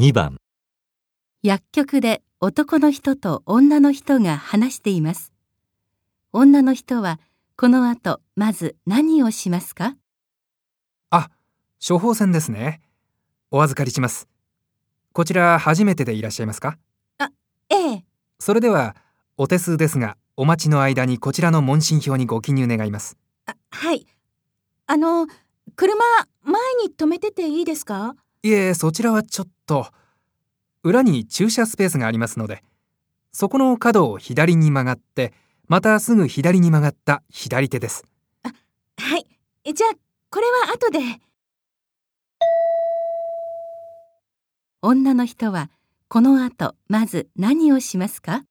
2番薬局で男の人と女の人が話しています。女の人はこの後まず何をしますか？あ、処方箋ですね。お預かりします。こちら初めてでいらっしゃいますか？ええ、それでは、お手数ですが、お待ちの間にこちらの問診票にご記入願います。あはい。あの、車、前に止めてていいですか？いえ、そちらはちょっと。裏に駐車スペースがありますので、そこの角を左に曲がって、またすぐ左に曲がった左手ですあ。はい。じゃあ、これは後で。女の人はこの後まず何をしますか？